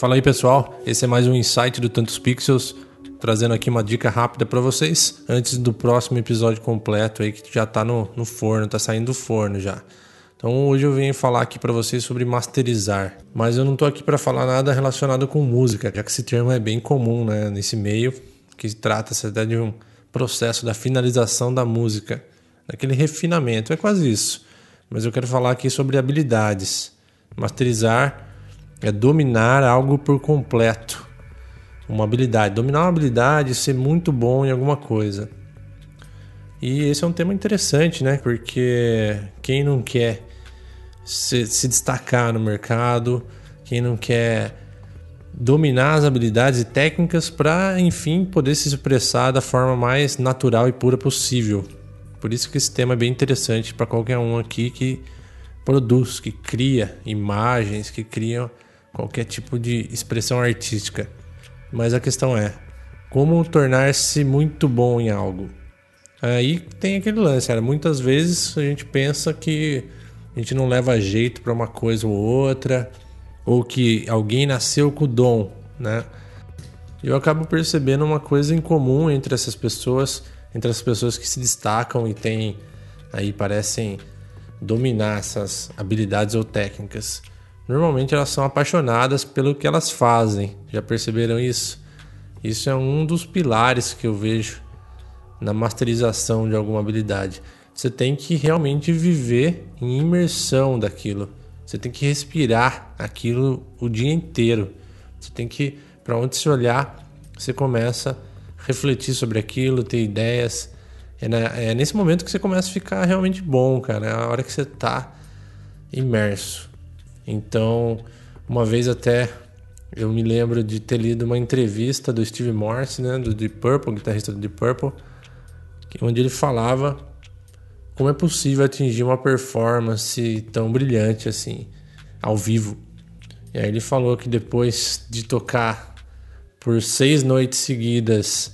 Fala aí pessoal, esse é mais um insight do Tantos Pixels, trazendo aqui uma dica rápida para vocês antes do próximo episódio completo aí que já tá no, no forno, tá saindo do forno já. Então hoje eu venho falar aqui para vocês sobre masterizar, mas eu não tô aqui para falar nada relacionado com música, já que esse termo é bem comum, né, nesse meio, que trata-se até de um processo da finalização da música, daquele refinamento, é quase isso. Mas eu quero falar aqui sobre habilidades. Masterizar é dominar algo por completo. Uma habilidade. Dominar uma habilidade, ser muito bom em alguma coisa. E esse é um tema interessante, né? Porque quem não quer se, se destacar no mercado, quem não quer dominar as habilidades e técnicas para, enfim, poder se expressar da forma mais natural e pura possível. Por isso que esse tema é bem interessante para qualquer um aqui que produz, que cria imagens, que cria qualquer tipo de expressão artística. Mas a questão é como tornar-se muito bom em algo. Aí tem aquele lance, cara. Muitas vezes a gente pensa que a gente não leva jeito para uma coisa ou outra, ou que alguém nasceu com o dom, né? Eu acabo percebendo uma coisa em comum entre essas pessoas, entre as pessoas que se destacam e têm aí parecem dominar essas habilidades ou técnicas. Normalmente elas são apaixonadas pelo que elas fazem. Já perceberam isso? Isso é um dos pilares que eu vejo na masterização de alguma habilidade. Você tem que realmente viver em imersão daquilo. Você tem que respirar aquilo o dia inteiro. Você tem que, para onde se olhar, você começa a refletir sobre aquilo, ter ideias. É, é nesse momento que você começa a ficar realmente bom, cara. É a hora que você está imerso. Então, uma vez até eu me lembro de ter lido uma entrevista do Steve Morse, né, do Deep Purple, guitarrista do Deep Purple, onde ele falava como é possível atingir uma performance tão brilhante assim ao vivo. E aí ele falou que depois de tocar por seis noites seguidas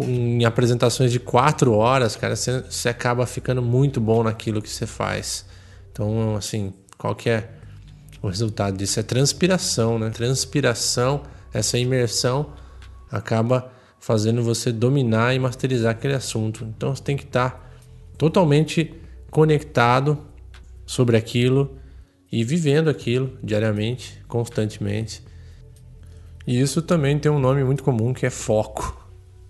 em apresentações de quatro horas, cara, você, você acaba ficando muito bom naquilo que você faz. Então, assim, qual que é o resultado disso é transpiração, né? Transpiração, essa imersão acaba fazendo você dominar e masterizar aquele assunto. Então você tem que estar totalmente conectado sobre aquilo e vivendo aquilo diariamente, constantemente. E isso também tem um nome muito comum que é foco.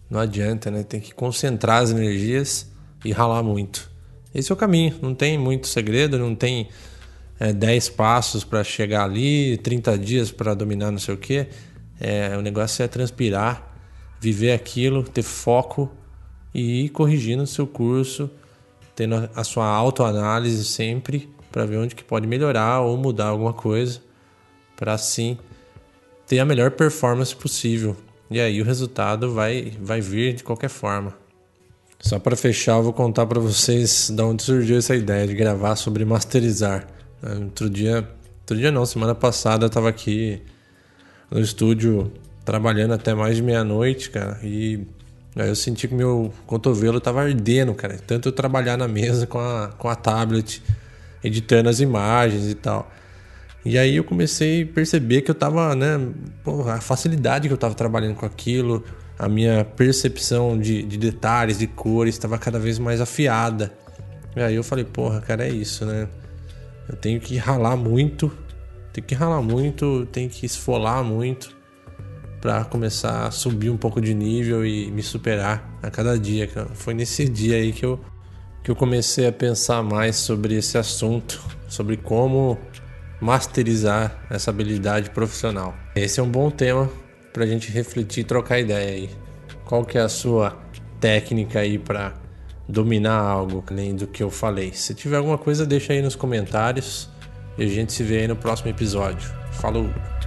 Não adianta, né? Tem que concentrar as energias e ralar muito. Esse é o caminho, não tem muito segredo, não tem é, 10 passos para chegar ali, 30 dias para dominar não sei o que. É, o negócio é transpirar, viver aquilo, ter foco e ir corrigindo o seu curso, tendo a sua autoanálise sempre para ver onde que pode melhorar ou mudar alguma coisa, para assim ter a melhor performance possível. E aí o resultado vai, vai vir de qualquer forma. Só para fechar, eu vou contar para vocês de onde surgiu essa ideia de gravar sobre masterizar. Outro dia, outro dia não, semana passada eu tava aqui no estúdio trabalhando até mais de meia-noite, cara, e aí eu senti que meu cotovelo tava ardendo, cara. Tanto eu trabalhar na mesa com a, com a tablet, editando as imagens e tal. E aí eu comecei a perceber que eu tava, né, porra, a facilidade que eu tava trabalhando com aquilo, a minha percepção de, de detalhes, de cores, estava cada vez mais afiada. E aí eu falei, porra, cara, é isso, né? Eu tenho que ralar muito, tenho que ralar muito, tenho que esfolar muito para começar a subir um pouco de nível e me superar a cada dia. Foi nesse dia aí que eu, que eu comecei a pensar mais sobre esse assunto, sobre como masterizar essa habilidade profissional. Esse é um bom tema para a gente refletir e trocar ideia aí. Qual que é a sua técnica aí para dominar algo além do que eu falei. Se tiver alguma coisa, deixa aí nos comentários e a gente se vê aí no próximo episódio. Falou!